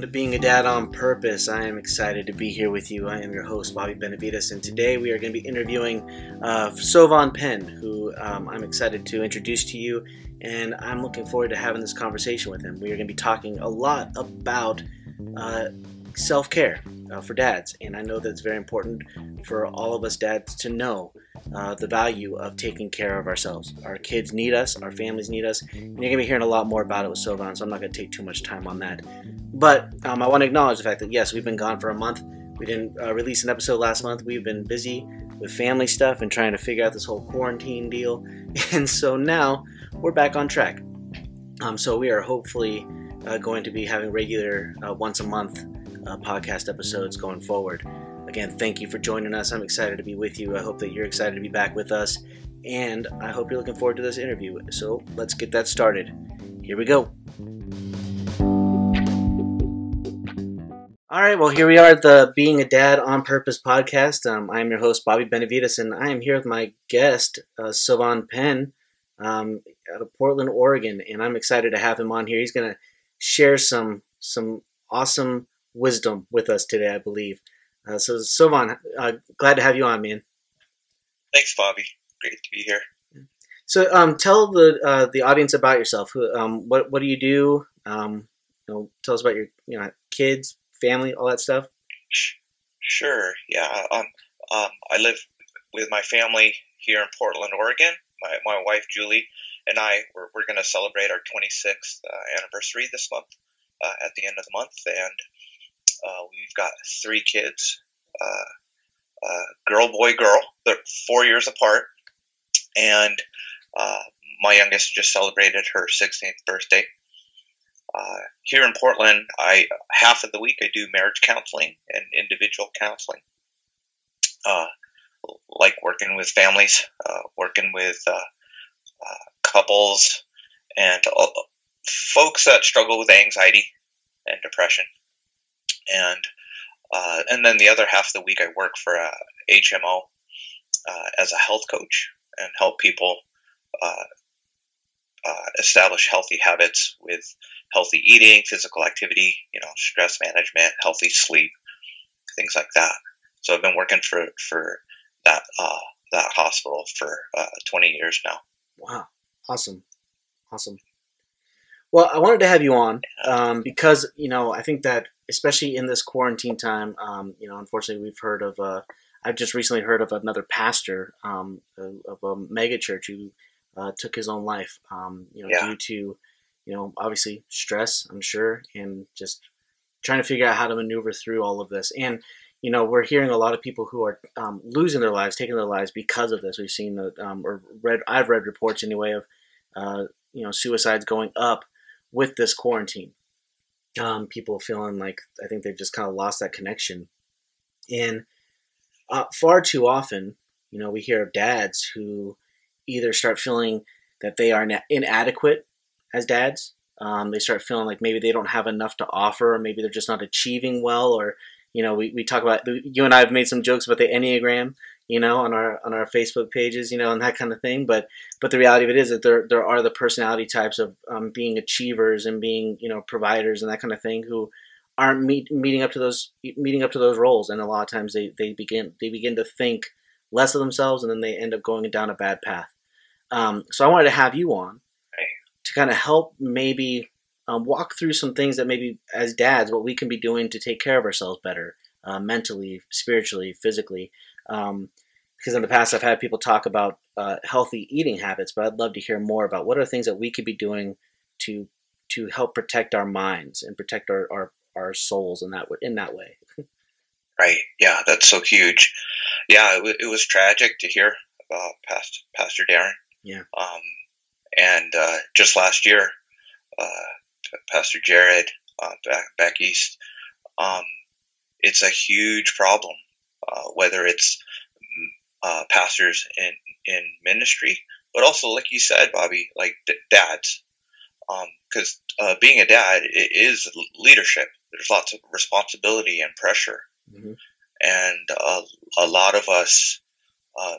Welcome to Being a Dad on Purpose. I am excited to be here with you. I am your host, Bobby Benavides, and today we are going to be interviewing uh, Sovann Pen, who um, I'm excited to introduce to you, and I'm looking forward to having this conversation with him. We are going to be talking a lot about uh, self care uh, for dads, and I know that it's very important for all of us dads to know uh, the value of taking care of ourselves. Our kids need us, our families need us, and you're going to be hearing a lot more about it with Sovann, so I'm not going to take too much time on that. But um, I want to acknowledge the fact that yes, we've been gone for a month. We didn't uh, release an episode last month. We've been busy with family stuff and trying to figure out this whole quarantine deal. And so now we're back on track. Um, so we are hopefully uh, going to be having regular uh, once a month uh, podcast episodes going forward. Again, thank you for joining us. I'm excited to be with you. I hope that you're excited to be back with us. And I hope you're looking forward to this interview. So let's get that started. Here we go. All right, well, here we are at the Being a Dad on Purpose podcast. Um, I'm your host, Bobby Benavides, and I am here with my guest, uh, Sovann Pen, um, out of Portland, Oregon, and I'm excited to have him on here. He's going to share some some awesome wisdom with us today, I believe. Uh, so, Sovann, uh, glad to have you on, man. Thanks, Bobby. Great to be here. So, um, tell the uh, the audience about yourself. Um, what what do you do? Um, you know, tell us about your you know kids, family, all that stuff? Sure. Yeah. Um, um, I live with my family here in Portland, Oregon. My, my wife, Julie, and I, we're, we're going to celebrate our 26th uh, anniversary this month uh, at the end of the month. And uh, we've got three kids uh, uh, girl, boy, girl. They're four years apart. And uh, my youngest just celebrated her 16th birthday uh, here in Portland, I half of the week I do marriage counseling and individual counseling, uh, like working with families, uh, working with couples, and folks that struggle with anxiety and depression. And uh, and then the other half of the week I work for a HMO as a health coach and help people establish healthy habits with healthy eating, physical activity, you know, stress management, healthy sleep, things like that. So I've been working for for that uh, that hospital for uh, 20 years now. Wow, awesome, awesome. Well, I wanted to have you on um, because you know I think that especially in this quarantine time, um, you know, unfortunately we've heard of. Uh, I've just recently heard of another pastor um, of a mega church who uh, took his own life, um, you know, yeah. due to you know, obviously stress, I'm sure, and just trying to figure out how to maneuver through all of this. And, you know, we're hearing a lot of people who are um, losing their lives, taking their lives because of this. We've seen, the, um, or read, I've read reports anyway of, uh, you know, suicides going up with this quarantine. Um, people feeling like I think they've just kind of lost that connection. And uh, far too often, you know, we hear of dads who either start feeling that they are inadequate as dads. Um, they start feeling like maybe they don't have enough to offer, or maybe they're just not achieving well, or you know, we, we talk about you and I have made some jokes about the enneagram, you know, on our on our Facebook pages, you know, and that kind of thing. But but the reality of it is that there there are the personality types of um, being achievers and being you know providers and that kind of thing who aren't meet, meeting up to those meeting up to those roles, and a lot of times they they begin they begin to think less of themselves, and then they end up going down a bad path. Um, so I wanted to have you on to kind of help maybe um, walk through some things that maybe as dads, what we can be doing to take care of ourselves better, uh, mentally, spiritually, physically. Um, because in the past, I've had people talk about uh, healthy eating habits, but I'd love to hear more about what are things that we could be doing to to help protect our minds and protect our our, our souls in that in that way. right. Yeah, that's so huge. Yeah, it, w- it was tragic to hear about Pastor Pastor Darrin. Yeah. Um, and uh, just last year, uh, Pastor Jarrid uh, back back east, um, it's a huge problem. Uh, whether it's uh, pastors in in ministry, but also like you said, Bobby, like dads, because um, being a dad is leadership. There's lots of responsibility and pressure, mm-hmm. and a lot of us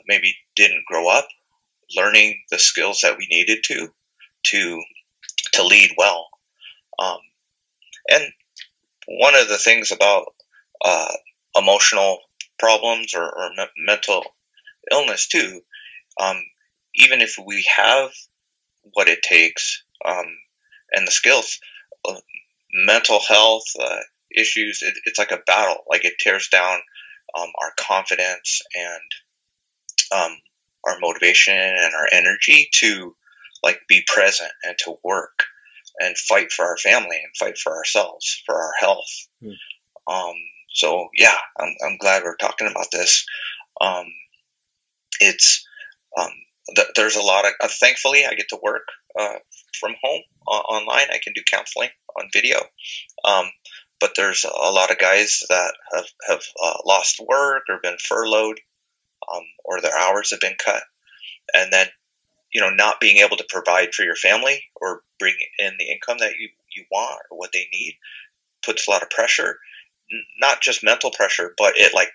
maybe didn't grow up learning the skills that we needed to to to lead well. Um, and one of the things about uh, emotional problems or, or me- mental illness too, um, even if we have what it takes um, and the skills, uh, mental health uh, issues, it, it's like a battle. Like it tears down um, our confidence and um, our motivation and our energy to like be present and to work and fight for our family and fight for ourselves for our health. Um, so yeah, I'm, I'm glad we're talking about this. Um, it's um, th- there's a lot of uh, thankfully I get to work uh, from home uh, online. I can do counseling on video. Um, but there's a lot of guys that have have uh, lost work or been furloughed, um, or their hours have been cut, and then you know not being able to provide for your family or bring in the income that you you want or what they need puts a lot of pressure, not just mental pressure, but it like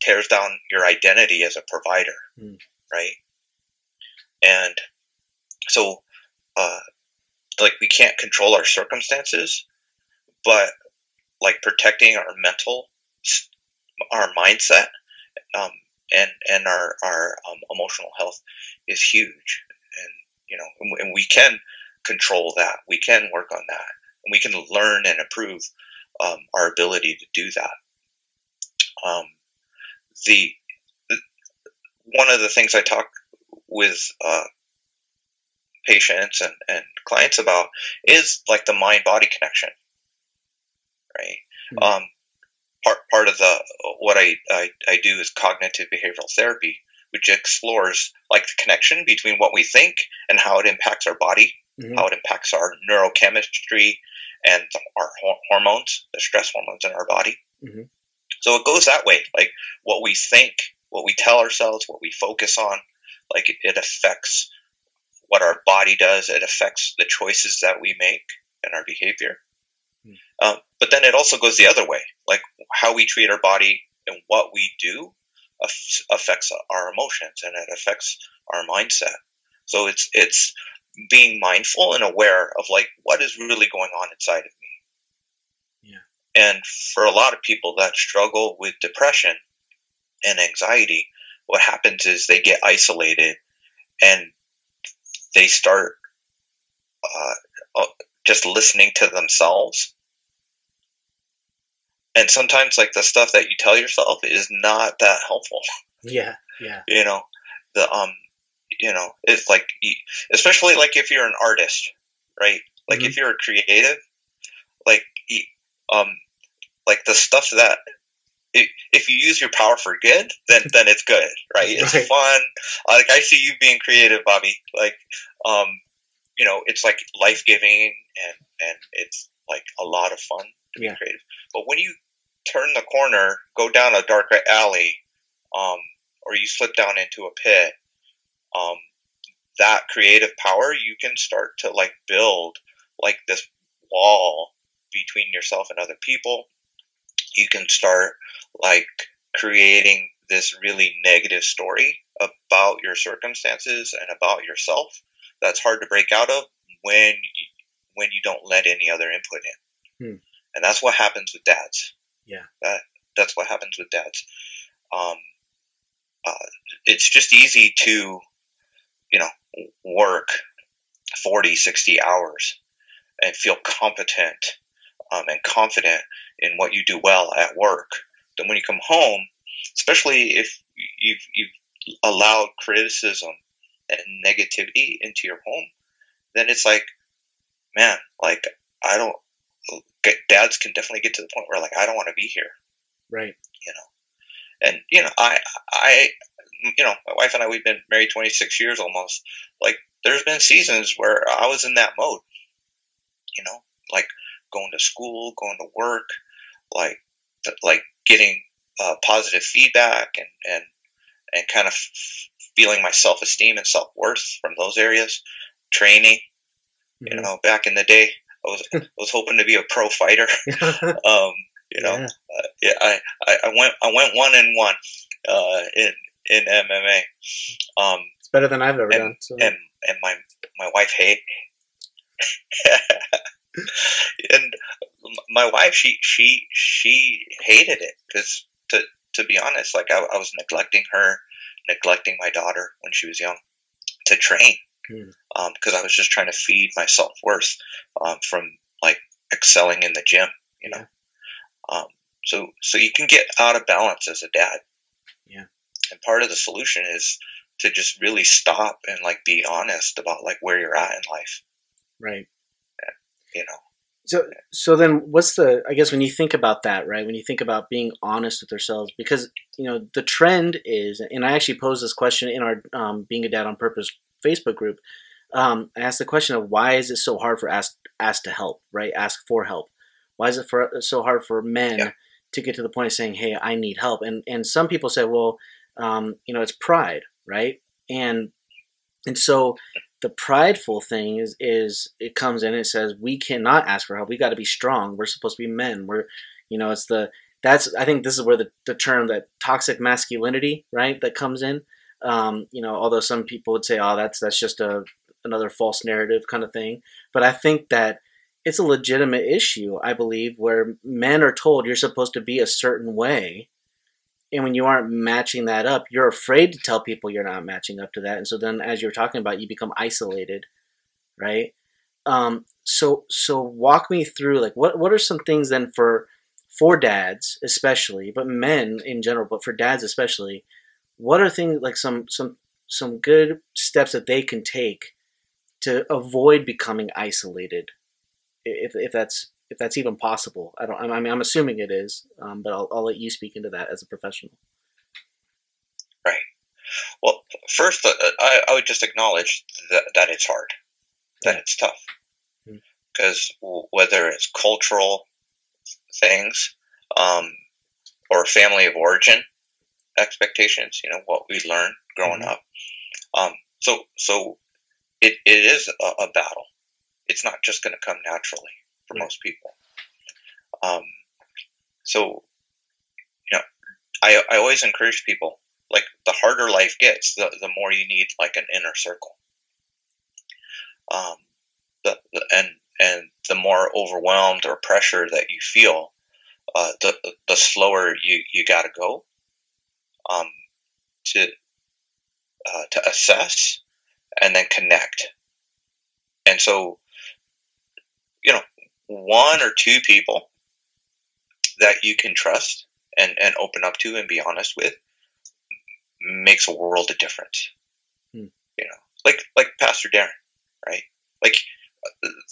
tears down your identity as a provider, mm. right? And so, uh, like we can't control our circumstances, but like protecting our mental, our mindset, um, and and our our um, emotional health is huge, and you know, and, and, we can control that. We can work on that, and we can learn and improve um, our ability to do that. Um, the one of the things I talk with uh, patients and, and clients about is like the mind body connection, right? Mm-hmm. Um, part part of the what I, I I do is cognitive behavioral therapy, which explores like the connection between what we think and how it impacts our body, mm-hmm. how it impacts our neurochemistry and our hormones, the stress hormones in our body. Mm-hmm. So it goes that way. Like what we think, what we tell ourselves, what we focus on, like it, it affects what our body does. It affects the choices that we make and our behavior. Mm. Um, but then it also goes the other way. Like how we treat our body and what we do affects our emotions and it affects our mindset. So it's it's being mindful and aware of like what is really going on inside of me. And for a lot of people that struggle with depression and anxiety, what happens is they get isolated and they start uh, uh just listening to themselves. And sometimes, like the stuff that you tell yourself is not that helpful. Yeah, yeah. You know, the um, you know, it's like, especially like if you're an artist, right? Like mm-hmm. if you're a creative, like, um, like the stuff that if you use your power for good, then then it's good, right? It's right. fun. Like I see you being creative, Bobby. Like, um, you know, it's like life giving and and it's like a lot of fun to yeah. be creative. But when you turn the corner, go down a dark alley, um, or you slip down into a pit, um, that creative power, you can start to like build like this wall between yourself and other people. You can start like creating this really negative story about your circumstances and about yourself that's hard to break out of when you, when you don't let any other input in. Hmm. And that's what happens with dads. Yeah. That that's what happens with dads. Um, uh, it's just easy to, you know, work 40, 60 hours and feel competent um, and confident in what you do well at work. Then when you come home, especially if you've, you've allowed criticism and negativity into your home, then it's like, man, like I don't. Dads can definitely get to the point where like I don't want to be here, right? You know, and you know I I you know my wife and I we've been married 26 years almost. Like there's been seasons where I was in that mode, you know, like going to school, going to work, like like getting uh, positive feedback and and and kind of feeling my self esteem and self worth from those areas. Training, mm-hmm. you know, back in the day, I was I was hoping to be a pro fighter. um, you know, yeah. Uh, yeah, I, I, I went I went one and one uh, in in MMA. Um, it's better than I've ever and, done. So. And and my my wife hate. And my wife, she she she hated it because to to be honest, like I, I was neglecting her, neglecting my daughter when she was young to train because hmm. um, I was just trying to feed my self worth um, from like excelling in the gym, you know. Um, so so you can get out of balance as a dad. Yeah. And part of the solution is to just really stop and like be honest about like where you're at in life. Right. You know. So so then what's the I guess when you think about that, right? When you think about being honest with ourselves because you know the trend is and I actually posed this question in our um, being a dad on purpose Facebook group. Um, I asked the question of why is it so hard for ask ask to help, right? Ask for help. Why is it for so hard for men yeah. to get to the point of saying, "Hey, I need help"? And and some people say, well, um, you know, it's pride, right? And and so the prideful thing is is it comes in and it says we cannot ask for help. We got to be strong. We're supposed to be men. We're you know, it's the that's I think this is where the, the term that toxic masculinity, right, that comes in. Um, you know, although some people would say, "Oh, that's that's just a another false narrative kind of thing," but I think that it's a legitimate issue. I believe where men are told you're supposed to be a certain way, and when you aren't matching that up, you're afraid to tell people you're not matching up to that, and so then, as you're talking about, you become isolated, right? Um, so so walk me through like what what are some things then for for dads especially, but men in general, but for dads especially what are things like some some some good steps that they can take to avoid becoming isolated if, if that's if that's even possible i don't i mean i'm assuming it is um, but I'll, I'll let you speak into that as a professional right well first uh, I, I would just acknowledge that, that it's hard that it's tough because mm-hmm. whether it's cultural things um, or family of origin expectations, you know, what we learned growing mm-hmm. up. Um, so, so it, it is a, a battle. It's not just going to come naturally for most people. Um, so, you know, I, I always encourage people, like the harder life gets, the, the more you need like an inner circle. Um, the, the, and, and the more overwhelmed or pressure that you feel, uh, the, the slower you, you gotta go um, to uh, to assess and then connect. And so, you know, one or two people that you can trust and, and open up to and be honest with makes a world of difference. Hmm. You know, like like Pastor Darrin, right? Like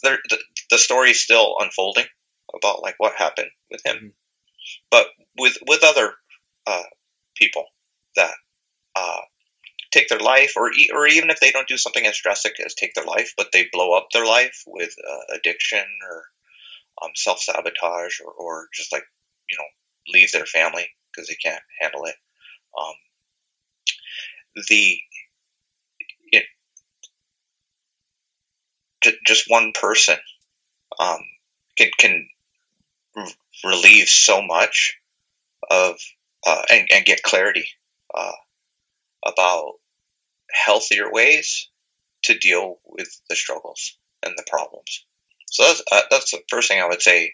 the, the story is still unfolding about like what happened with him, mm-hmm. but with with other uh, people that uh, take their life, or or even if they don't do something as drastic as take their life, but they blow up their life with uh, addiction or um, self sabotage, or, or just like you know leave their family because they can't handle it. Um, the it, just one person um, can can relieve so much of uh, and, and get clarity uh, about healthier ways to deal with the struggles and the problems. So that's, uh, that's the first thing I would say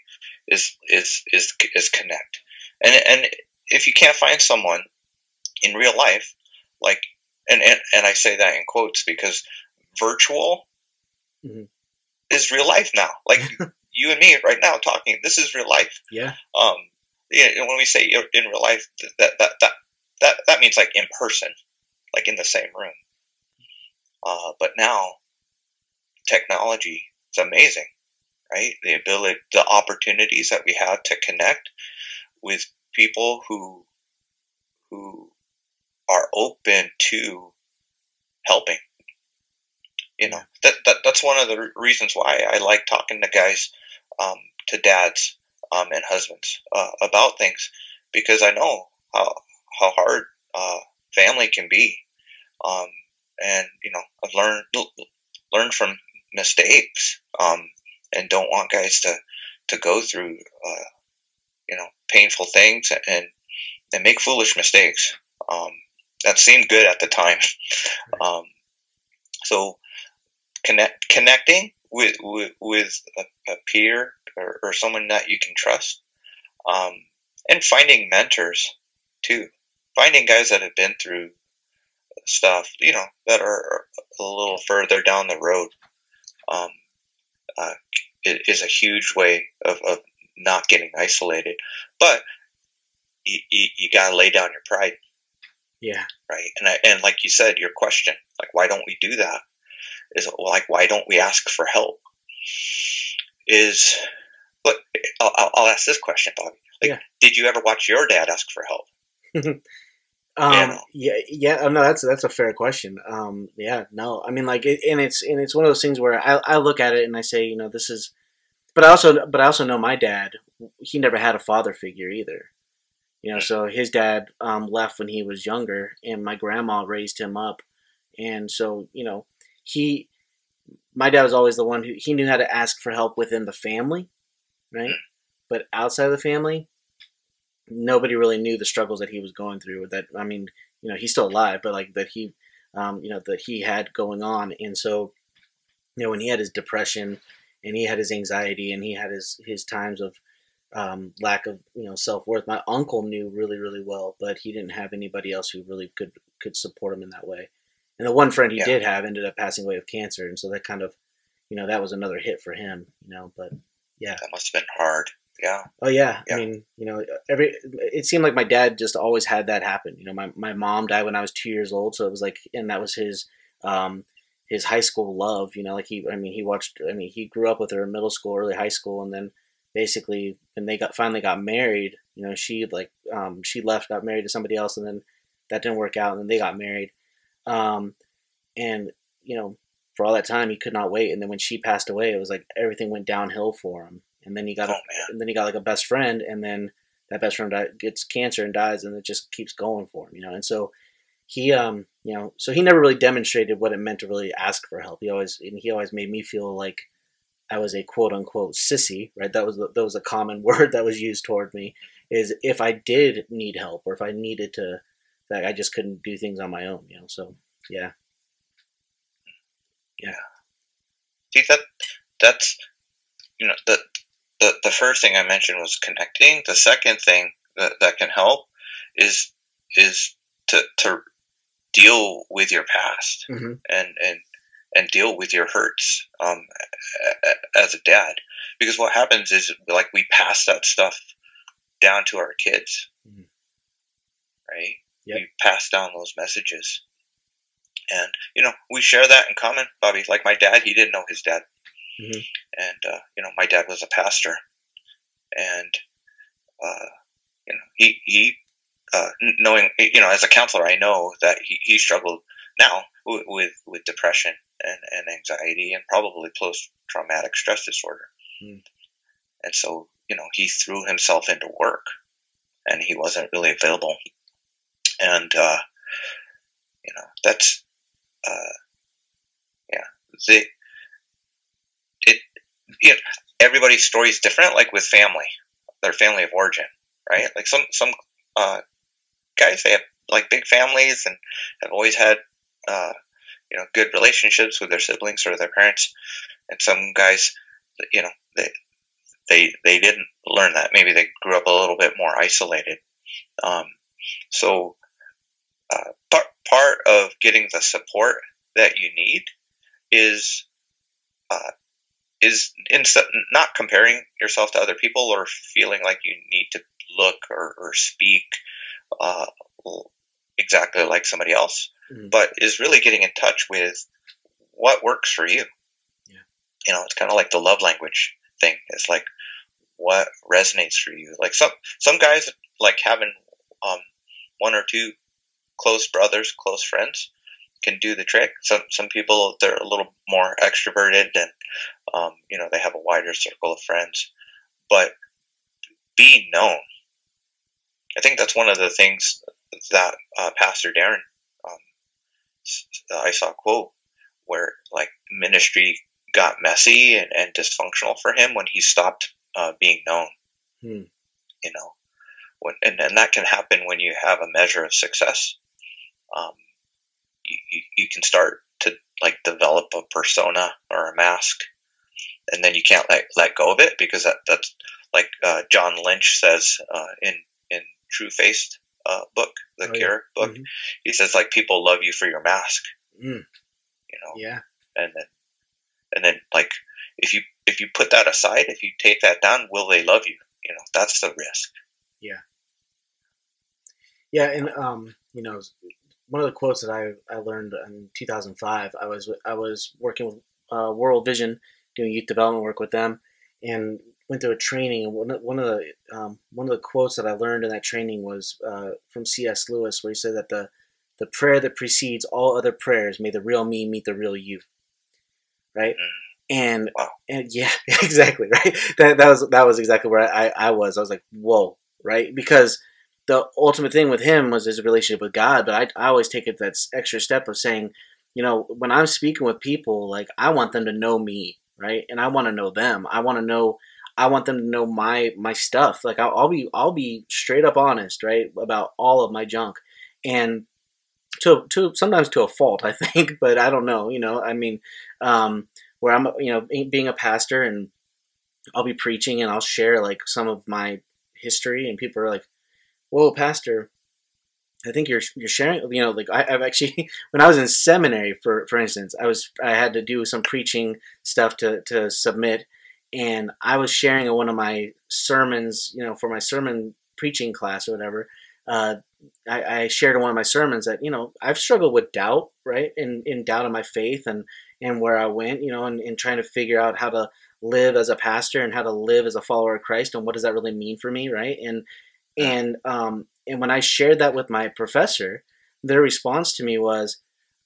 is is is is connect. And and if you can't find someone in real life, like and and, and I say that in quotes because virtual mm-hmm. is real life now. Like you and me right now talking, this is real life. Yeah. Um, yeah, when we say in real life, that that that that that means like in person, like in the same room. Uh, but now, technology is amazing, right? The ability, the opportunities that we have to connect with people who who are open to helping. You know, that, that that's one of the reasons why I like talking to guys, um, to dads um, and husbands uh, about things because I know how how hard uh, family can be, um, and you know I've learned learned from mistakes, um, and don't want guys to to go through uh, you know painful things and and make foolish mistakes. Um, that seemed good at the time. Um, so connect connecting with with, with a, a peer or, or someone that you can trust. Um, and finding mentors too. Finding guys that have been through stuff, you know, that are a little further down the road, um, uh, is a huge way of, of not getting isolated. But you, you, you got to lay down your pride. Yeah. Right. And I, and like you said, your question, like, why don't we do that? Is like, why don't we ask for help? Is, look, I'll, I'll ask this question, Bobby. Like, yeah. did you ever watch your dad ask for help? Um, yeah, yeah, oh, no, that's that's a fair question. Um, yeah, no, I mean, like, it, and it's and it's one of those things where I, I look at it and I say, you know, this is, but I also but I also know my dad. He never had a father figure either. You know, so his dad um, left when he was younger, and my grandma raised him up, and so you know, he, my dad was always the one who he knew how to ask for help within the family, right? But outside of the family, nobody really knew the struggles that he was going through. That I mean, you know, he's still alive, but like that he, um, you know, that he had going on, and so, you know, when he had his depression, and he had his anxiety, and he had his his times of um, lack of you know self worth. My uncle knew really really well, but he didn't have anybody else who really could could support him in that way. And the one friend he yeah. did have ended up passing away of cancer, and so that kind of, you know, that was another hit for him. You know, but yeah, that must have been hard. Yeah. Oh yeah. yeah. I mean, you know, every it seemed like my dad just always had that happen. You know, my my mom died when I was two years old, so it was like, and that was his um his high school love. You know, like he, I mean, he watched. I mean, he grew up with her in middle school, early high school, and then basically when they got finally got married, you know, she like um she left, got married to somebody else, and then that didn't work out, and then they got married. Um, and you know, for all that time, he could not wait. And then when she passed away, it was like everything went downhill for him and then he got oh, a, and then he got like a best friend, and then that best friend gets cancer and dies, and it just keeps going for him, you know. And so he, um, you know, so he never really demonstrated what it meant to really ask for help. He always and he always made me feel like I was a quote unquote sissy, right? That was that was a common word that was used toward me. Is if I did need help or if I needed to, that I just couldn't do things on my own, you know. So yeah, yeah. See that that's you know that the, the first thing I mentioned was connecting. The second thing that, that can help is is to, to deal with your past mm-hmm. and, and and deal with your hurts um, as a dad. Because what happens is like we pass that stuff down to our kids, mm-hmm. right? Yep. We pass down those messages, and you know we share that in common, Bobby. Like my dad, he didn't know his dad. Mm-hmm. And uh, you know, my dad was a pastor, and uh, you know, he he uh, knowing you know as a counselor, I know that he, he struggled now with, with, with depression and, and anxiety and probably post traumatic stress disorder. Mm. And so you know, he threw himself into work, and he wasn't really available. And uh, you know, that's uh, yeah, the you know, everybody's story is different. Like with family, their family of origin, right? Like some some uh, guys they have like big families and have always had uh, you know good relationships with their siblings or their parents, and some guys, you know, they they they didn't learn that. Maybe they grew up a little bit more isolated. Um, so uh, part part of getting the support that you need is uh, is instead not comparing yourself to other people or feeling like you need to look or, or speak uh, exactly like somebody else, mm-hmm. but is really getting in touch with what works for you. Yeah. You know, it's kind of like the love language thing. It's like what resonates for you. Like some some guys like having um, one or two close brothers, close friends can do the trick. Some some people they're a little more extroverted and um, you know they have a wider circle of friends, but be known. I think that's one of the things that uh, Pastor Darrin um, I saw a quote where like ministry got messy and, and dysfunctional for him when he stopped uh, being known. Hmm. You know, when, and, and that can happen when you have a measure of success. Um, you, you, can start to like develop a persona or a mask and then you can't let let go of it because that, that's like uh, John Lynch says uh, in in True Faced uh, book, the oh, Cure yeah. book. Mm-hmm. He says like people love you for your mask. Mm. You know. Yeah. And then and then like if you if you put that aside, if you take that down, will they love you? You know, that's the risk. Yeah. Yeah, and um, you know, one of the quotes that I, I learned in 2005, I was I was working with uh, World Vision, doing youth development work with them, and went through a training. And one, one of the um, one of the quotes that I learned in that training was uh, from C.S. Lewis, where he said that the the prayer that precedes all other prayers, may the real me meet the real you. Right. And, wow. and yeah, exactly. Right. That, that was, that was exactly where I, I was. I was like, whoa. Right. Because the ultimate thing with him was his relationship with God. But I, I always take it that extra step of saying, you know, when I'm speaking with people, like I want them to know me, right? And I want to know them. I want to know. I want them to know my my stuff. Like I'll, I'll be I'll be straight up honest, right, about all of my junk, and to to sometimes to a fault, I think. But I don't know. You know, I mean, um, where I'm, you know, being a pastor and I'll be preaching and I'll share like some of my history, and people are like, whoa, pastor, I think you're you're sharing. You know, like I, have actually when I was in seminary, for for instance, I was I had to do some preaching stuff to to submit, and I was sharing one of my sermons. You know, for my sermon preaching class or whatever. Uh, I, I shared in one of my sermons that you know I've struggled with doubt, right, in in doubt of my faith and and where I went, you know, and, and trying to figure out how to live as a pastor and how to live as a follower of Christ and what does that really mean for me, right? And and um, and when I shared that with my professor, their response to me was,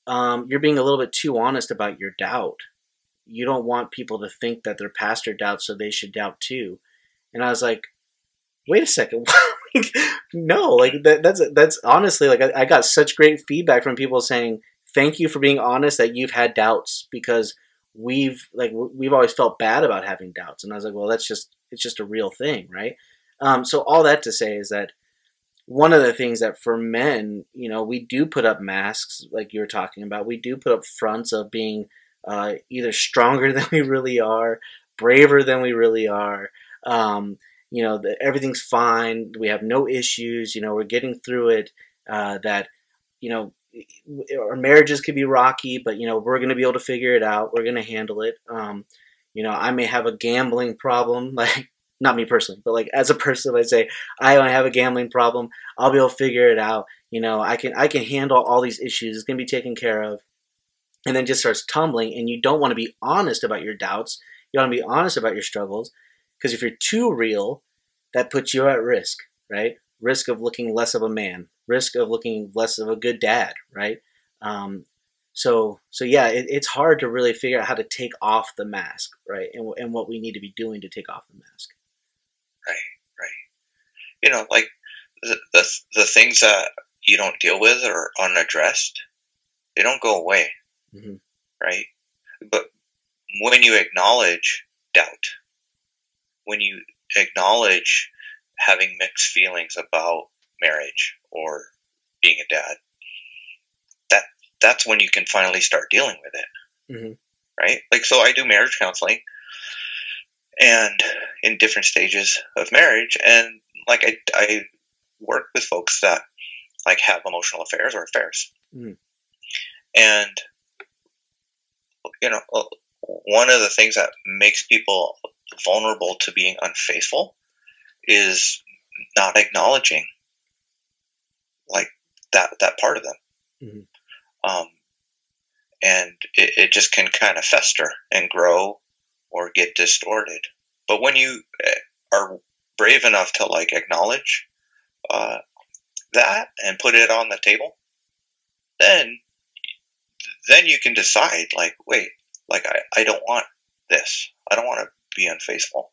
um, "You're being a little bit too honest about your doubt. You don't want people to think that their pastor doubts, so they should doubt too." And I was like, "Wait a second, no, like that, that's that's honestly like I, I got such great feedback from people saying." Thank you for being honest that you've had doubts because we've like we've always felt bad about having doubts and i was like well that's just it's just a real thing right um, so all that to say is that one of the things that for men, you know, we do put up masks, like you were talking about. We do put up fronts of being uh, either stronger than we really are, braver than we really are. Um, you know, the, everything's fine. We have no issues. You know, we're getting through it. Uh, that, you know, our marriages could be rocky, but you know, we're going to be able to figure it out. We're going to handle it. Um, you know, I may have a gambling problem, like not me personally, but like as a person, I say I only have a gambling problem. I'll be able to figure it out. You know, I can I can handle all these issues. It's gonna be taken care of. And then just starts tumbling, and you don't want to be honest about your doubts. You want to be honest about your struggles, because if you're too real, that puts you at risk, right? Risk of looking less of a man, risk of looking less of a good dad, right? Um, so so yeah, it, it's hard to really figure out how to take off the mask, right? And, and what we need to be doing to take off the mask. Right, right. You know, like the, the, the things that you don't deal with or unaddressed, they don't go away. Mm-hmm. Right. But when you acknowledge doubt, when you acknowledge having mixed feelings about marriage or being a dad, that that's when you can finally start dealing with it. Mm-hmm. Right? Like, so I do marriage counseling and in different stages of marriage. And like I, I work with folks that like have emotional affairs or affairs. Mm. And you know, uh, one of the things that makes people vulnerable to being unfaithful is not acknowledging like that that part of them. Mm-hmm. Um, and it, it just can kind of fester and grow or get distorted. But when you eh, are brave enough to like acknowledge uh, that and put it on the table, then then you can decide like, wait, like I, I don't want this. I don't want to be unfaithful.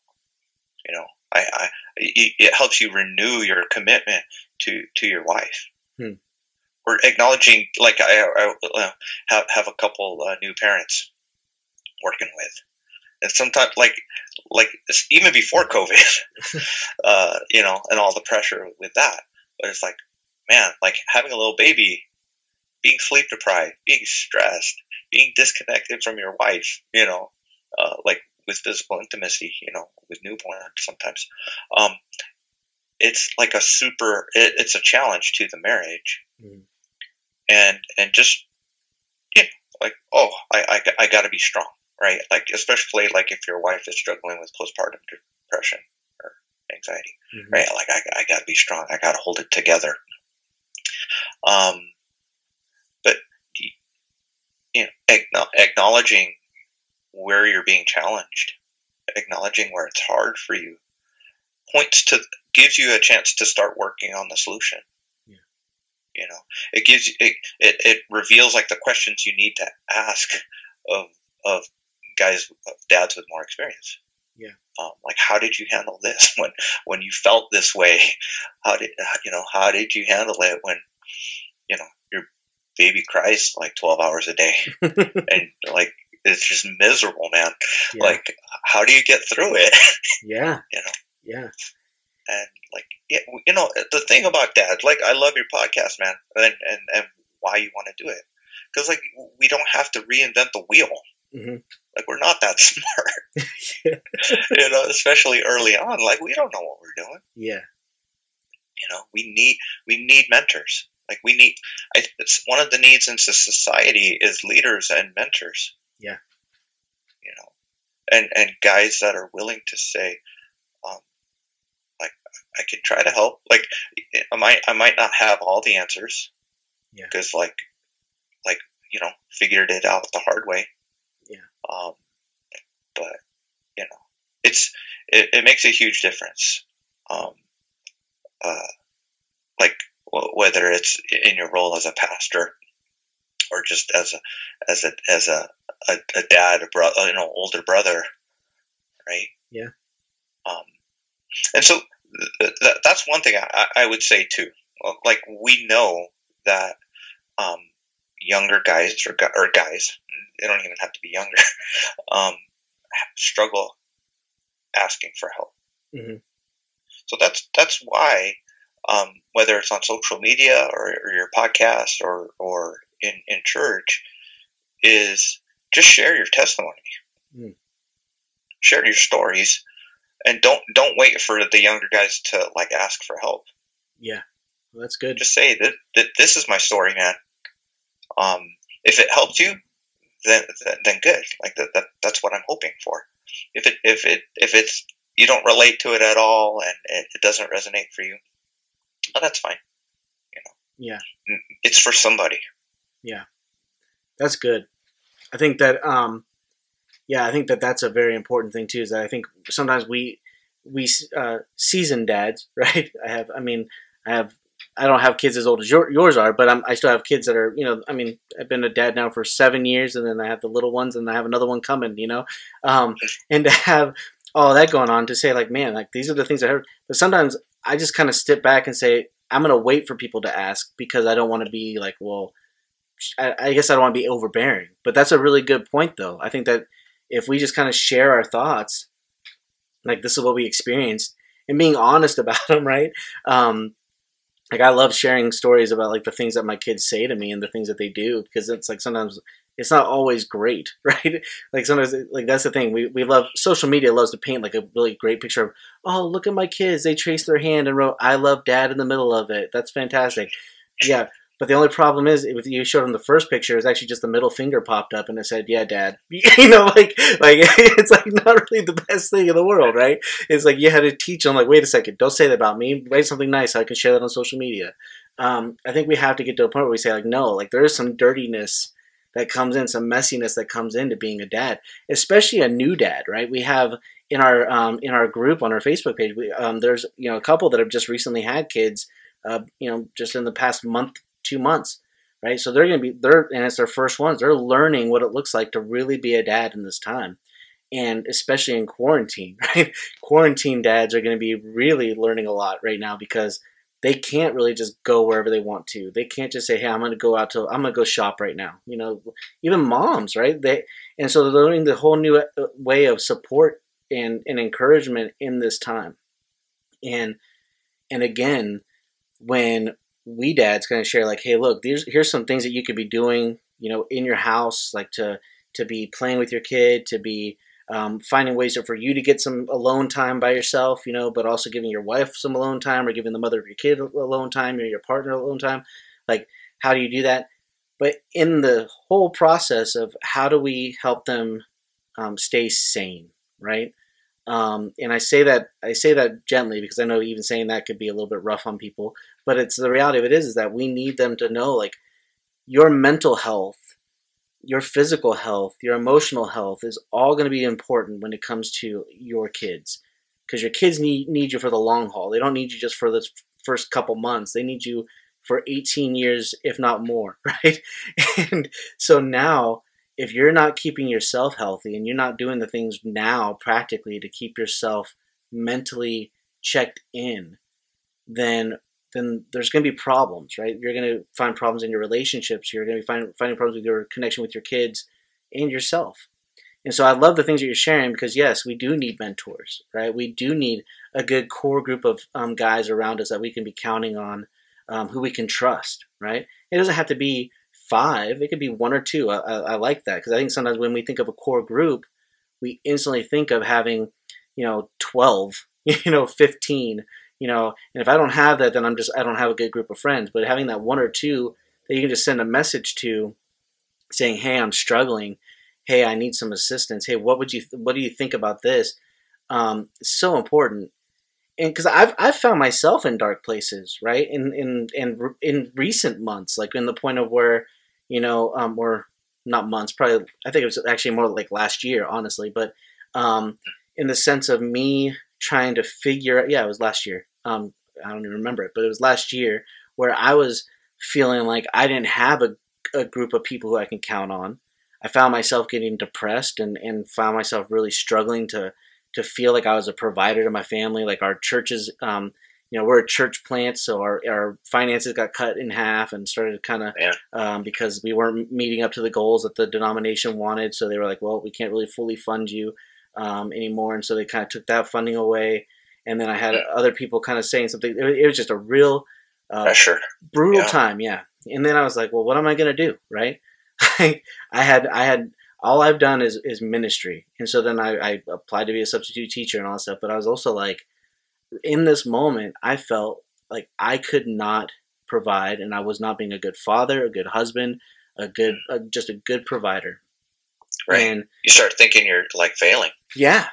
You know, I, I it helps you renew your commitment to to your wife. Hmm. Or acknowledging, like I, I uh, have have a couple uh, new parents working with, sometimes like like even before COVID, uh, you know, and all the pressure with that. But it's like, man, like having a little baby, being sleep deprived, being stressed, being disconnected from your wife, you know, uh, like with physical intimacy, you know, with newborn sometimes. Um, it's like a super. It, it's a challenge to the marriage, mm. and and just you know, like oh, I I, I got to be strong, right? Like especially like if your wife is struggling with postpartum depression or anxiety, mm-hmm. right? Like I I got to be strong. I got to hold it together. Um, but you know, acknowledging where you're being challenged, acknowledging where it's hard for you, points to gives you a chance to start working on the solution. Yeah. You know, it gives it, it it reveals like the questions you need to ask of of guys dads with more experience. Yeah. Um, like how did you handle this when when you felt this way? How did you know how did you handle it when you know your baby cries like 12 hours a day and like it's just miserable, man. Yeah. Like, how do you get through it? Yeah. you know? Yeah. And like, yeah, you know, the thing about dad, like, I love your podcast, man, and, and, and why you want to do it. Because, like, we don't have to reinvent the wheel. Mm-hmm. Like, we're not that smart. you know, especially early on. Like, we don't know what we're doing. Yeah. You know, we need we need mentors. Like we need, I, it's one of the needs in society is leaders and mentors. Yeah. You know, and and guys that are willing to say, um, like I can try to help. Like I might I might not have all the answers. Yeah. Because like like you know figured it out the hard way. Um, but you know it's it, it makes a huge difference. Um, uh, like whether it's in your role as a pastor or just as a as a as a a, a dad, a brother, you know, older brother, right? Yeah. Um, and so th- th- that's one thing I, I, would say too. Like we know that um, younger guys or, or guys, they don't even have to be younger, um, struggle asking for help. Mm-hmm. So that's that's why um, whether it's on social media or, or your podcast or or in, in church, is just share your testimony, mm. share your stories, and don't don't wait for the younger guys to like ask for help. Yeah, well, that's good. Just say that, that this is my story, man. Um, if it helps you, then then good. Like that, that that's what I'm hoping for. If it if it if it's you don't relate to it at all and it, it doesn't resonate for you, oh, that's fine. You know. Yeah. It's for somebody. Yeah, that's good. I think that um, yeah, I think that that's a very important thing too. Is that I think sometimes we we uh, seasoned dads, right? I have, I mean, I have, I don't have kids as old as your, yours are, but I'm, I still have kids that are, you know, I mean, I've been a dad now for seven years, and then I have the little ones, and I have another one coming, you know, um, and to have all that going on to say like, man, like these are the things I heard, but sometimes I just kind of step back and say, I'm gonna wait for people to ask because I don't want to be like, well, I, I guess I don't want to be overbearing, but that's a really good point, though. I think that if we just kind of share our thoughts, like this is what we experienced, and being honest about them, right? Um, like I love sharing stories about like the things that my kids say to me and the things that they do because it's like sometimes it's not always great, right? Like sometimes like that's the thing. We we love social media loves to paint like a really great picture of oh look at my kids they traced their hand and wrote I love dad in the middle of it. That's fantastic. Yeah, but the only problem is, if you showed him the first picture, it's actually just the middle finger popped up and it said, "Yeah, Dad." you know, like like it's like not really the best thing in the world, right? It's like you had to teach them, like, wait a second, don't say that about me. Write something nice so I can share that on social media. Um, I think we have to get to a point where we say, like, no, like there is some dirtiness that comes in, some messiness that comes into being a dad, especially a new dad, right? We have in our um, in our group on our Facebook page, we, um, there's you know a couple that have just recently had kids. Uh, you know, just in the past month two months, right? So they're going to be they're and it's their first ones. They're learning what it looks like to really be a dad in this time, and especially in quarantine, right? quarantine dads are going to be really learning a lot right now because they can't really just go wherever they want to. They can't just say, "Hey, I'm going to go out to I'm going to go shop right now." You know, even moms, right? They and so they're learning the whole new uh, way of support and, and encouragement in this time. And and again, when we dads kind of share like, hey, look, there's here's some things that you could be doing, you know, in your house, like to to be playing with your kid, to be um, finding ways for you to get some alone time by yourself, you know, but also giving your wife some alone time or giving the mother of your kid alone time or your partner alone time. Like, how do you do that? But in the whole process of how do we help them um, stay sane, right? Um, and I say that I say that gently because I know even saying that could be a little bit rough on people. But it's the reality of it is is that we need them to know like your mental health your physical health, your emotional health is all going to be important when it comes to your kids. Because your kids need, need you for the long haul. They don't need you just for the first couple months. They need you for 18 years, if not more, right? And so now, if you're not keeping yourself healthy and you're not doing the things now practically to keep yourself mentally checked in, then then there's going to be problems, right? You're going to find problems in your relationships. You're going to be find, finding problems with your connection with your kids and yourself. And so I love the things that you're sharing because yes, we do need mentors, right? We do need a good core group of um, guys around us that we can be counting on, um, who we can trust, right? It doesn't have to be five; it could be one or two. I, I, I like that because I think sometimes when we think of a core group, we instantly think of having, you know, twelve, you know, fifteen, you know, and if I don't have that, then I'm just I don't have a good group of friends. But having that one or two that you can just send a message to, saying, "Hey, I'm struggling. Hey, I need some assistance. Hey, what would you what do you think about this?" Um, so important, and because I've I've found myself in dark places, right? In in in in recent months, like in the point of where, you know, um, or not months, probably I think it was actually more like last year, honestly, but um, in the sense of me trying to figure yeah it was last year um, I don't even remember it, but it was last year where I was feeling like I didn't have a, a group of people who I can count on. I found myself getting depressed and, and found myself really struggling to to feel like I was a provider to my family. Like our churches, um, you know, we're a church plant, so our, our finances got cut in half and started kind of yeah. um, because we weren't meeting up to the goals that the denomination wanted. So they were like, well, we can't really fully fund you um, anymore, and so they kind of took that funding away and then I had other people kind of saying something. It, was just a real uh, pressure, brutal yeah. time, yeah. And then I was like, well, what am I going to do, right? I, I had I had all I've done is is ministry, and so then I, I applied to be a substitute teacher and all that stuff. But I was also like, in this moment, I felt like I could not provide, and I was not being a good father, a good husband, a good, a, just a good provider. Right. And you start thinking you're like failing. Yeah,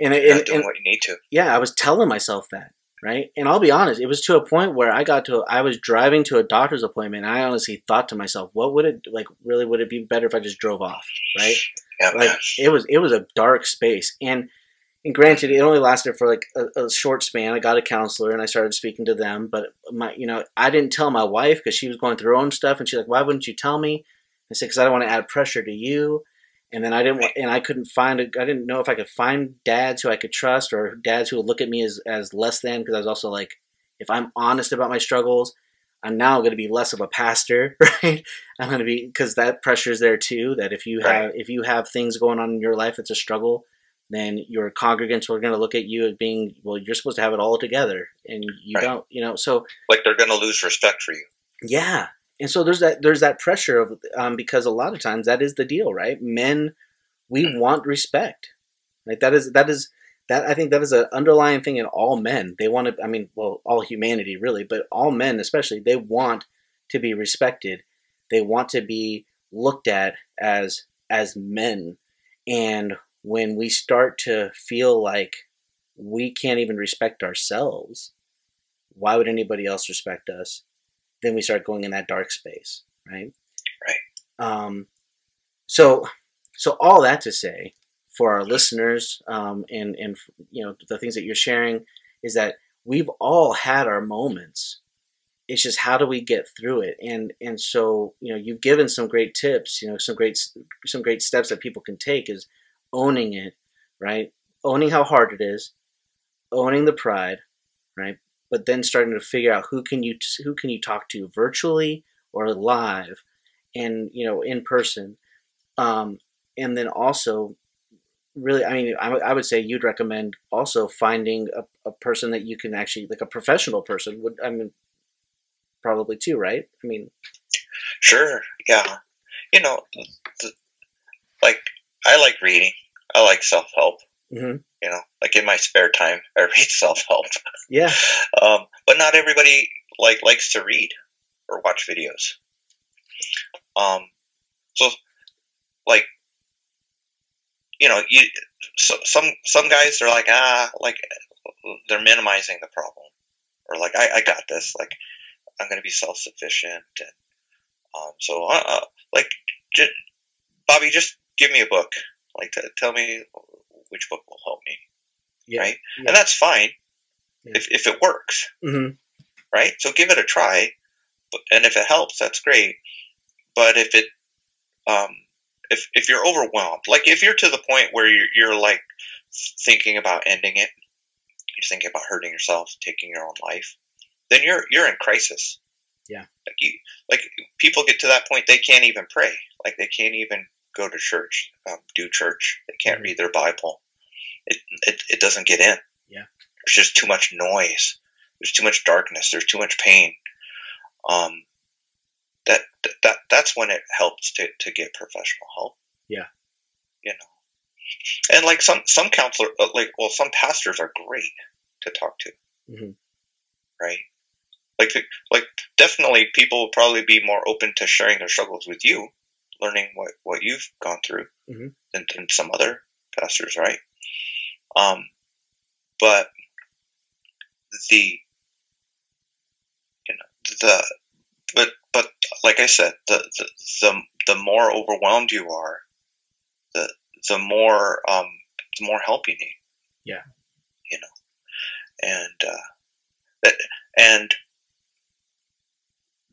and, You're and, doing and, what you need to. Yeah, I was telling myself that, right? And I'll be honest, it was to a point where I got to, I was driving to a doctor's appointment. And I honestly thought to myself, what would it like? Really, would it be better if I just drove off, right? Yeah, like it was, it was a dark space, and and granted, it only lasted for like a, a, short span. I got a counselor and I started speaking to them, but my, you know, I didn't tell my wife because she was going through her own stuff, and she's like, "Why wouldn't you tell me?" I said, "Because I don't want to add pressure to you." and then I didn't want, and I couldn't find I didn't know if I could find dads who I could trust or dads who would look at me as as less than because I was also like, if I'm honest about my struggles, I'm now going to be less of a pastor, right? I'm going to be because that pressure is there too. That if you have if you have things going on in your life that's a struggle, then your congregants are going to look at you as being well. You're supposed to have it all together, and you right. don't. You know, so like they're going to lose respect for you. Yeah, and so there's that there's that pressure of um, because a lot of times that is the deal, right? Men, we mm. want respect, right? That is that is that I think that is an underlying thing in all men. They want to, I mean, well, all humanity really, but all men especially, they want to be respected. They want to be looked at as as men, and when we start to feel like we can't even respect ourselves, why would anybody else respect us? then we start going in that dark space, right? Right. Um, so, so all that to say, for our listeners, um, and and you know the things that you're sharing is that we've all had our moments. It's just how do we get through it, and and so you know you've given some great tips, you know some great some great steps that people can take is owning it, right? Owning how hard it is, owning the pride, right? but then starting to figure out who can you who can you talk to virtually or live and you know in person um, and then also really i mean I, I would say you'd recommend also finding a, a person that you can actually like a professional person would i mean probably too right i mean sure yeah you know like i like reading I like self help. hmm You know, like in my spare time, I read self help. Yeah. Um, but not everybody like likes to read or watch videos. Um, so like you know, you so, some some guys are like ah like they're minimizing the problem or like I, I got this like I'm gonna be self sufficient and um, so uh, uh, like j- Bobby just give me a book like t- tell me which book will help me Yeah. right Yeah. and that's fine Yeah. if if it works Mm-hmm. right? So give it a try, but, and if it helps, that's great. But if it, um, if if you're overwhelmed, like if you're to the point where you're, you're like thinking about ending it, you're thinking about hurting yourself, taking your own life, then you're you're in crisis. Yeah. Like you, like people get to that point, they can't even pray. Like they can't even go to church, um, do church. They can't Mhm. read their Bible. It, it it doesn't get in. Yeah. There's just too much noise. There's too much darkness. There's too much pain. Um, that that that's when it helps to, to get professional help. Yeah. You know, and like some some counselor, uh, like well, some pastors are great to talk to, Mhm. right? Like like definitely people will probably be more open to sharing their struggles with you, learning what what you've gone through, Mhm. than, than some other pastors, right? Um, but the you know the but but like I said, the the the, the more overwhelmed you are, the the more um the more help you need. Yeah. You know, and uh, that and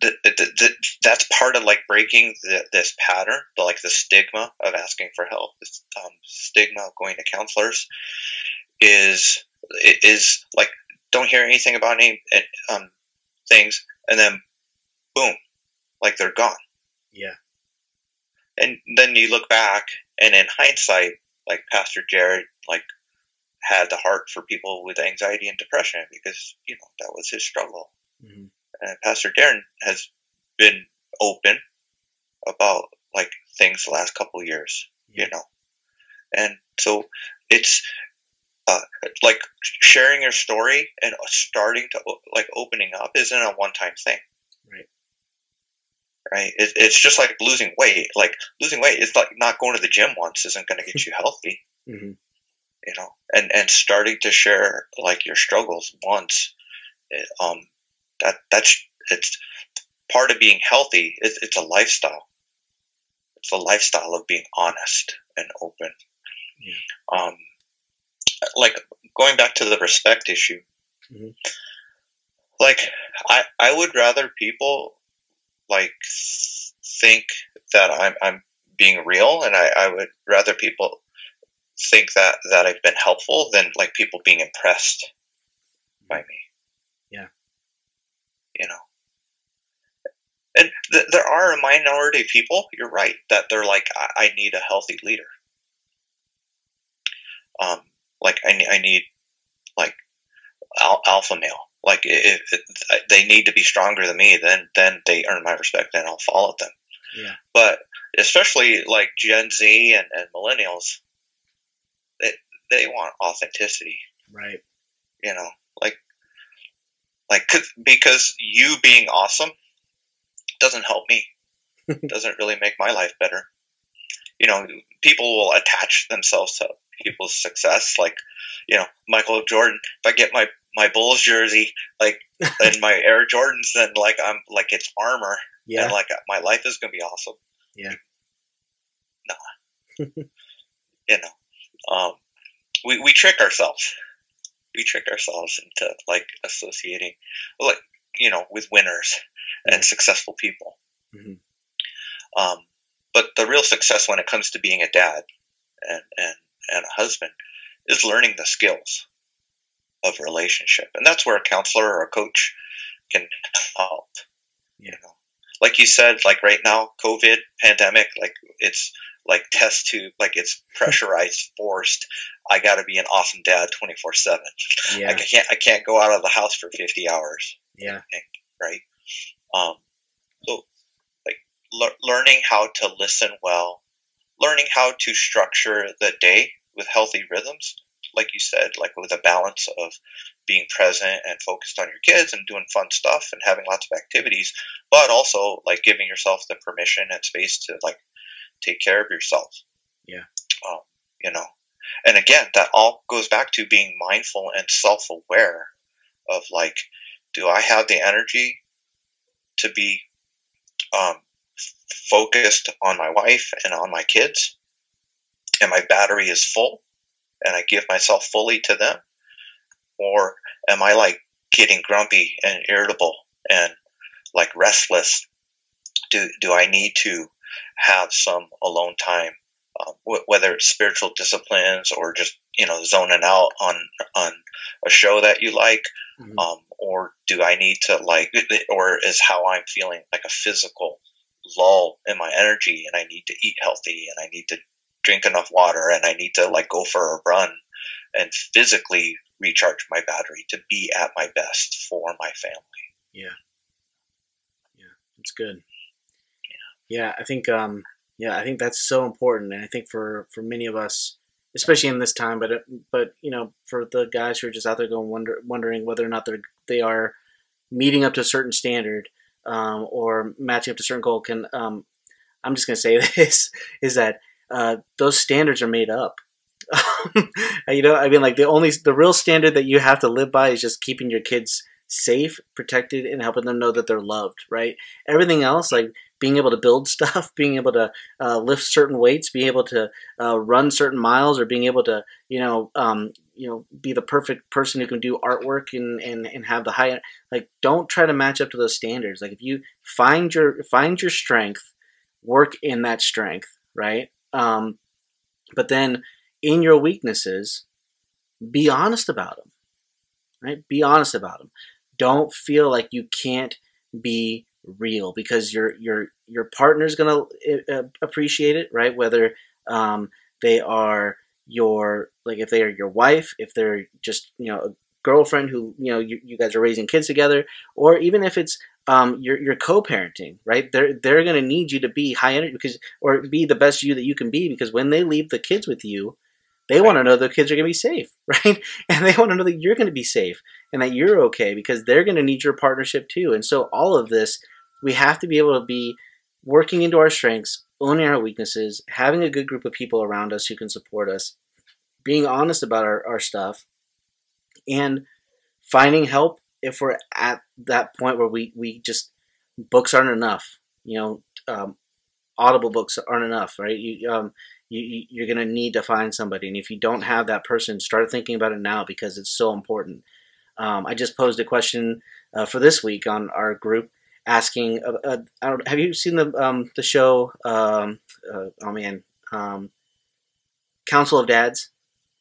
the, the, the, that's part of like breaking the, this pattern, the, like the stigma of asking for help, this um, stigma of going to counselors is is like don't hear anything about any um, things, and then boom, like they're gone. Yeah. And then you look back, and in hindsight, like Pastor Jarrid, like had the heart for people with anxiety and depression because you know that was his struggle. hmm And Pastor Darrin has been open about like things the last couple of years, Yeah. you know, and so it's uh, like sharing your story and starting to like opening up isn't a one-time thing. Right. right? It, it's just like losing weight. Like losing weight is like not going to the gym once isn't going to get you healthy. Hmm you know? And and starting to share like your struggles once it, um that that's it's part of being healthy it's, it's a lifestyle it's a lifestyle of being honest and open Yeah. um like going back to the respect issue Mhm. like i i would rather people like think that i'm i'm being real and i i would rather people think that that i've been helpful than like people being impressed by me Yeah. You know. And th- there are a minority of people you're right that they're like i, I need a healthy leader. Um like i, I need like al- alpha male. Like if, if they need to be stronger than me then then they earn my respect and i'll follow them. Yeah. but especially like gen z and, and millennials they, they want authenticity. Right. you know like like 'cause- because you being awesome doesn't help me. Doesn't really make my life better. You know people will attach themselves to people's success. Like you know michael jordan if i get my my bulls jersey like and my air jordans then like i'm like it's armor. Yeah. and like my life is gonna be awesome. Yeah. no you know um we we trick ourselves we trick ourselves into like associating like you know with winners Yeah. and successful people Mhm. um but the real success when it comes to being a dad and and and a husband is learning the skills of relationship and that's where a counselor or a coach can help Yeah. you know like you said like right now covid pandemic like it's like test tube like it's pressurized forced i got to be an awesome dad 24 7 Yeah. i can't i can't go out of the house for 50 hours Yeah. right um so like le- learning how to listen well learning how to structure the day with healthy rhythms, like you said, like with a balance of being present and focused on your kids and doing fun stuff and having lots of activities, but also like giving yourself the permission and space to like take care of yourself. Yeah. Um, you know, and again, that all goes back to being mindful and self aware of like, do I have the energy to be um, focused on my wife and on my kids? And my battery is full and I give myself fully to them? Or am I like getting grumpy and irritable and like restless? Do, do I need to have some alone time um, whether it's spiritual disciplines or just you know zoning out on on a show that you like, mm-hmm. um, or do I need to like, or is how I'm feeling like a physical lull in my energy, and I need to eat healthy, and I need to drink enough water, and I need to like go for a run, and physically recharge my battery to be at my best for my family. Yeah, yeah, it's good. Yeah, I think um, yeah, I think that's so important, and I think for for many of us, especially in this time, but but you know, for the guys who are just out there going wonder, wondering whether or not they're they are meeting up to a certain standard um, or matching up to a certain goal, can um, I'm just gonna say this is that uh, those standards are made up. you know, I mean, like the only the real standard that you have to live by is just keeping your kids safe, protected, and helping them know that they're loved. Right? Everything else, like being able to build stuff, being able to uh, lift certain weights, being able to uh, run certain miles, or being able to, you know, um, you know, be the perfect person who can do artwork and, and, and have the high like. Don't try to match up to those standards. Like if you find your find your strength, work in that strength, right? Um, but then in your weaknesses, be honest about them, right? Be honest about them. Don't feel like you can't be real because your your your partner's gonna uh, appreciate it, right? Whether um, they are your like if they are your wife, if they're just you know a girlfriend who you know you, you guys are raising kids together, or even if it's um, you're, you're co-parenting, right? They're they're gonna need you to be high energy because or be the best you that you can be because when they leave the kids with you, they want to know the kids are going to be safe, right? And they want to know that you're going to be safe and that you're okay because they're going to need your partnership too. And so all of this we have to be able to be working into our strengths, owning our weaknesses, having a good group of people around us who can support us, being honest about our, our stuff, and finding help if we're at that point where we, we just books aren't enough. You know, um, audible books aren't enough, right? You, um, you, you're going to need to find somebody. And if you don't have that person, start thinking about it now because it's so important. Um, I just posed a question uh, for this week on our group asking. Uh, uh, I don't, have you seen the um, the show? Um, uh, oh man, um, Council of Dads.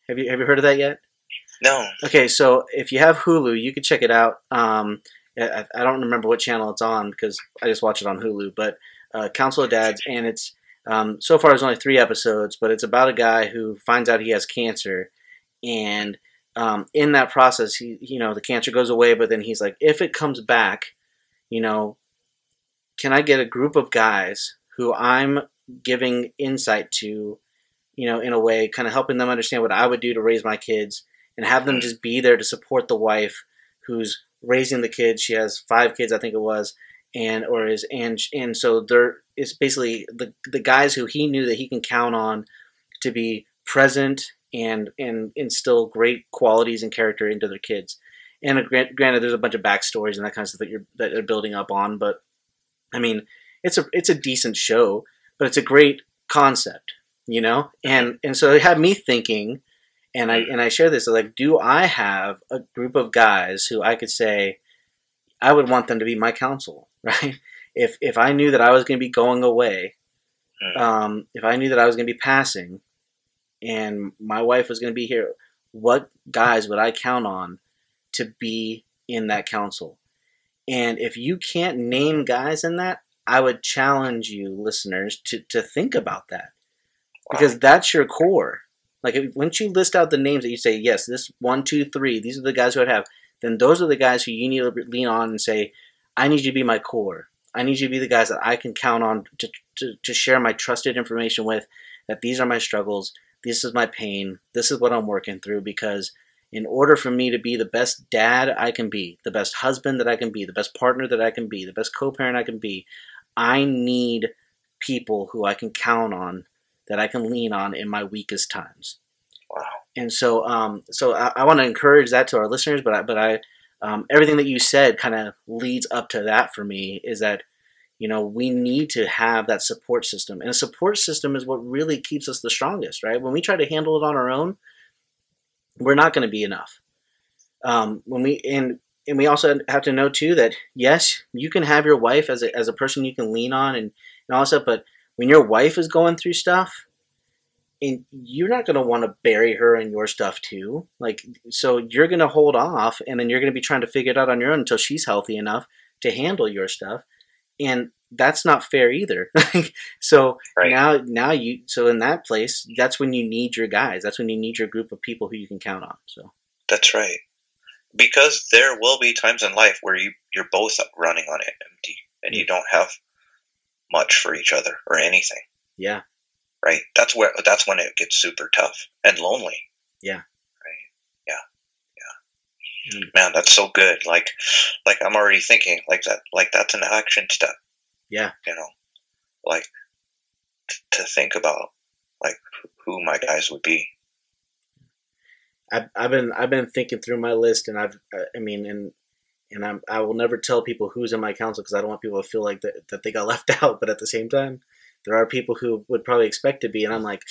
Have you have you heard of that yet? No. Okay, so if you have Hulu, you can check it out. Um, I, I, don't remember what channel it's on because I just watch it on Hulu. But uh, Council of Dads, and it's um, so far there's only three episodes, but it's about a guy who finds out he has cancer, and um, in that process, he you know the cancer goes away, but then he's like, if it comes back, you know, can I get a group of guys who I'm giving insight to, you know, in a way, kind of helping them understand what I would do to raise my kids and have them just be there to support the wife who's raising the kids. She has five kids, I think it was, and or is and and so there is basically the the guys who he knew that he can count on to be present and and instill great qualities and character into their kids. And granted, there's a bunch of backstories and that kind of stuff that you're that are building up on, but I mean, it's a it's a decent show, but it's a great concept, you know. And and so it had me thinking, and I and I share this like, do I have a group of guys who I could say, I would want them to be my counsel, right? If if I knew that I was going to be going away, um, if I knew that I was going to be passing, and my wife was going to be here, what guys would I count on to be in that council? And if you can't name guys in that, I would challenge you, listeners, to, to think about that. Because that's your core. Like, if, once you list out the names that you say, yes, this one, two, three, these are the guys who I'd have, then those are the guys who you need to lean on and say, I need you to be my core. I need you to be the guys that I can count on to, to, to share my trusted information with, that these are my struggles. this is my pain. This is what I'm working through because in order for me to be the best dad I can be, the best husband that I can be, the best partner that I can be, the best co-parent I can be, I need people who I can count on that I can lean on in my weakest times. Wow. And so, um, so I, I want to encourage that to our listeners, but I, but I, um, everything that you said kind of leads up to that for me is that, you know, we need to have that support system, and a support system is what really keeps us the strongest, right? When we try to handle it on our own, we're not going to be enough. Um, when we and and we also have to know too that yes, you can have your wife as a as a person you can lean on and and all that stuff, but when your wife is going through stuff, and you're not going to want to bury her in your stuff too. Like, so you're going to hold off, and then you're going to be trying to figure it out on your own until she's healthy enough to handle your stuff, and that's not fair either. so right. now, now you, so in that place, that's when you need your guys. That's when you need your group of people who you can count on. So that's right, because there will be times in life where you you're both running on empty, and you don't have much for each other or anything. Yeah right? That's where that's when it gets super tough and lonely. Yeah. Right. Yeah. Yeah. Mm. Man, that's so good. Like, like I'm already thinking like that. Like that's an action step. Yeah. You know, like t- to think about like who my guys would be. I've, I've been I've been thinking through my list, and I've uh, I mean, and and I'm I will never tell people who's in my council because I don't want people to feel like that, that they got left out. But at the same time, there are people who would probably expect to be, and I'm like,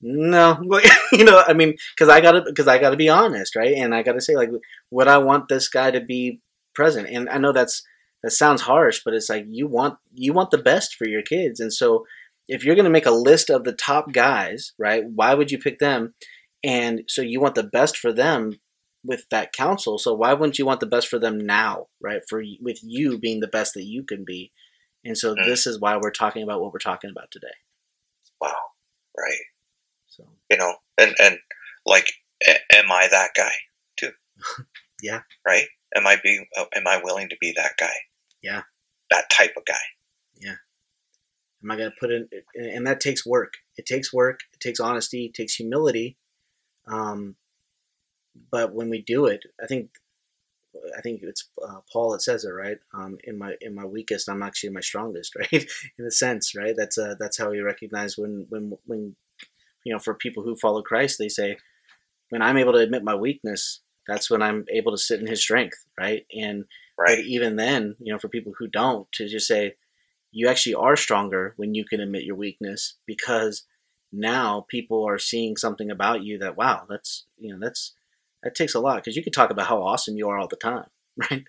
no, you know, I mean, because I gotta because I gotta be honest, right? And I gotta say, like, would I want this guy to be present? And I know that's that sounds harsh, but it's like you want you want the best for your kids, and so if you're gonna make a list of the top guys, right? Why would you pick them? And so you want the best for them with that counsel. So why wouldn't you want the best for them now, right? For with you being the best that you can be, and so mm. this is why we're talking about what we're talking about today. Wow. Right. So you know, and and like, am I that guy too? yeah. Right. Am I being? Am I willing to be that guy? Yeah. That type of guy. Yeah. Am I going to put in? And that takes work. It takes work. It takes honesty. It takes humility. Um, but when we do it, I think I think it's uh, Paul that says it right. Um, in my in my weakest, I'm actually my strongest, right? in a sense, right? That's uh, that's how we recognize when when when you know for people who follow Christ, they say when I'm able to admit my weakness, that's when I'm able to sit in His strength, right? And right. but even then, you know, for people who don't, to just say you actually are stronger when you can admit your weakness because now people are seeing something about you that wow, that's you know that's that takes a lot because you can talk about how awesome you are all the time, right?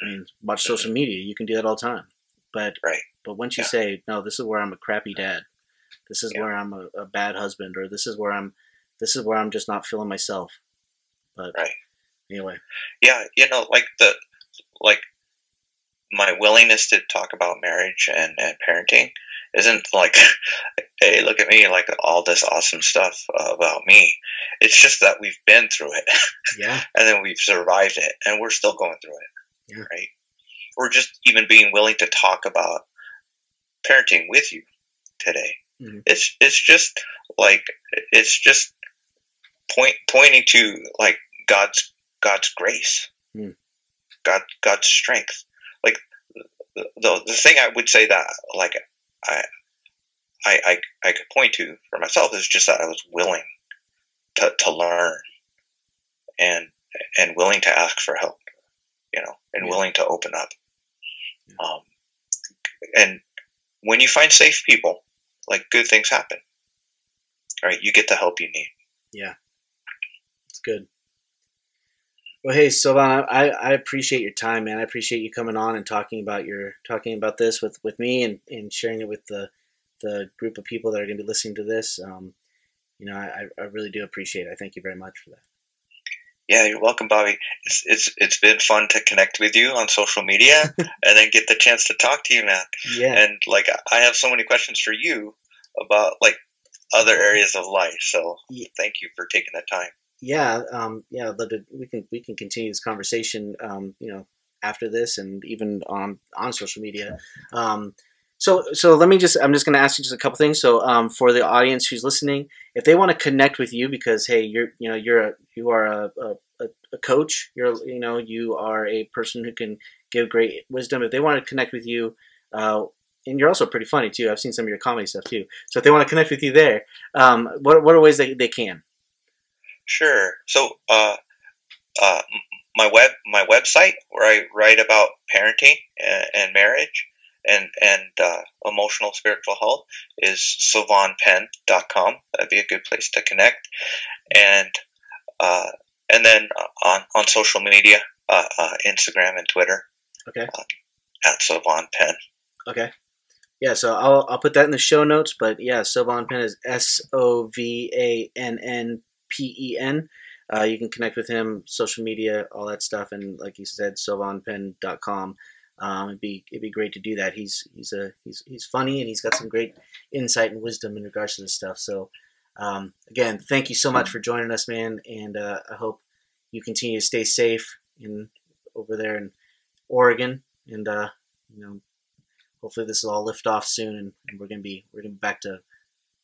I mean, watch mm-hmm. social media, you can do that all the time. But right. but once you yeah. say, no, this is where I'm a crappy dad, this is yeah. where I'm a, a, bad husband, or this is where I'm this is where I'm just not feeling myself. But right. anyway. Yeah, you know, like the like my willingness to talk about marriage and, and parenting isn't like, hey, look at me, like all this awesome stuff uh, about me. It's just that we've been through it. Yeah. and then we've survived it and we're still going through it. Yeah. Right. Or just even being willing to talk about parenting with you today. Mm-hmm. It's, it's just like, it's just point, pointing to like God's, God's grace, mm. God, God's strength. Like the, the, the thing I would say that like I, I, I, I could point to for myself is just that I was willing to, to learn and, and willing to ask for help, you know, and yeah. willing to open up. Yeah. Um, and when you find safe people, like good things happen, right? You get the help you need. Yeah. It's good. Well, hey, Sovann, I, I appreciate your time, man. I appreciate you coming on and talking about your talking about this with, with me and, and sharing it with the the group of people that are going to be listening to this. Um, you know, I, I really do appreciate it. I thank you very much for that. Yeah, you're welcome, Bobby. It's it's it's been fun to connect with you on social media and then get the chance to talk to you, man. Yeah. And like, I have so many questions for you about like other areas of life. So yeah. thank you for taking the time yeah, um, yeah, we can we can continue this conversation, um, you know, after this and even on on social media. Um, So, so let me just, I'm just going to ask you just a couple things. So, um, for the audience who's listening, if they want to connect with you because, hey, you're, you know, you're a, you are a, a, a coach, you're, you know, you are a person who can give great wisdom. If they want to connect with you, uh, and you're also pretty funny too. I've seen some of your comedy stuff too. So if they want to connect with you there, um, what, what are ways they, they can? Sure. So, uh, uh, my web, my website where I write about parenting and, and marriage and, and, uh, emotional spiritual health is sovannpen.com. That'd be a good place to connect. And, uh, and then on, on social media, uh, uh, Instagram and Twitter. Okay. Uh, at Sovann Pen. Okay. Yeah, so I'll, I'll put that in the show notes. But yeah, Sovann Pen is S O V A N N P E N. Uh, you can connect with him, social media, all that stuff, and like you said, sovannpen.com. Um, it'd be it'd be great to do that. He's he's a he's he's funny and he's got some great insight and wisdom in regards to this stuff. So um, again, thank you so much for joining us, man, and uh, I hope you continue to stay safe in over there in Oregon, and uh, you know hopefully this will all lift off soon, and, and we're gonna be we're gonna be back to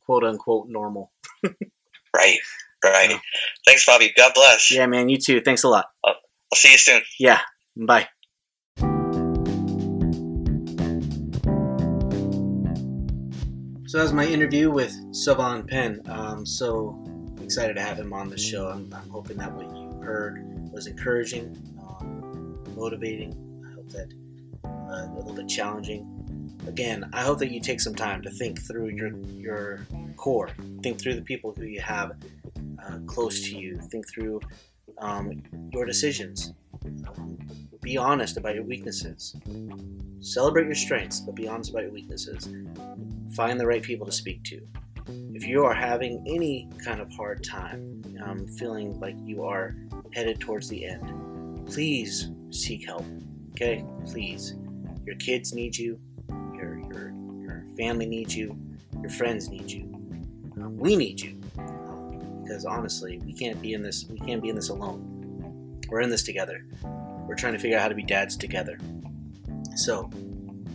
quote unquote normal. right, right. Yeah. Thanks, Bobby. God bless. Yeah, man. You too. Thanks a lot. I'll, I'll see you soon. Yeah. Bye. So that was my interview with Sovann Pen. Um, so excited to have him on the show. I'm, I'm hoping that what you heard was encouraging, um, motivating. I hope that uh, a little bit challenging again, I hope that you take some time to think through your your core, think through the people who you have uh, close to you, think through um, your decisions. Um, be honest about your weaknesses. Celebrate your strengths, but be honest about your weaknesses. Find the right people to speak to. If you are having any kind of hard time, um, feeling like you are headed towards the end, please seek help. Okay? Please. Your kids need you family needs you, your friends need you, um, we need you. Um, because honestly, we can't be in this. We can't be in this alone. We're in this together. We're trying to figure out how to be dads together. So,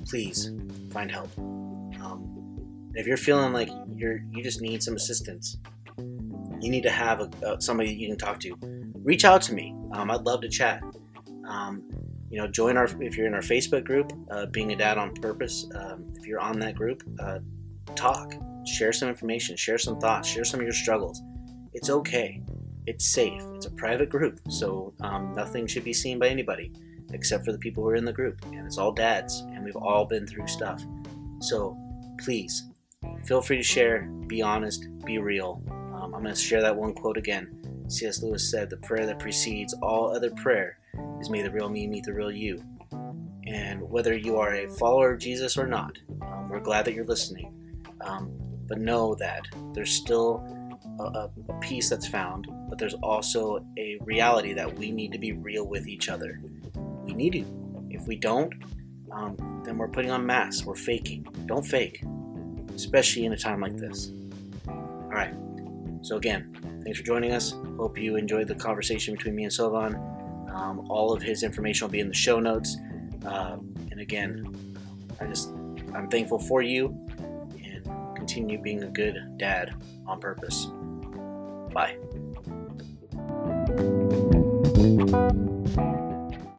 please find help. Um, if you're feeling like you're you just need some assistance, you need to have a, a, somebody you can talk to. Reach out to me. Um, I'd love to chat. Um, you know, join our if you're in our Facebook group, uh, being a dad on purpose. Um, if you're on that group, uh, talk, share some information, share some thoughts, share some of your struggles. It's okay. It's safe. It's a private group, so um, nothing should be seen by anybody except for the people who are in the group. And it's all dads, and we've all been through stuff. So please feel free to share. Be honest. Be real. Um, I'm going to share that one quote again. C.S. Lewis said, "The prayer that precedes all other prayer." Is May the Real Me Meet the Real You. And whether you are a follower of Jesus or not, um, we're glad that you're listening. Um, but know that there's still a, a, peace that's found, but there's also a reality that we need to be real with each other. We need to. If we don't, um, then we're putting on masks. We're faking. Don't fake, especially in a time like this. All right. So, again, thanks for joining us. Hope you enjoyed the conversation between me and Sovann. Um, all of his information will be in the show notes. Um, and again, I just I'm thankful for you and continue being a good dad on purpose. Bye.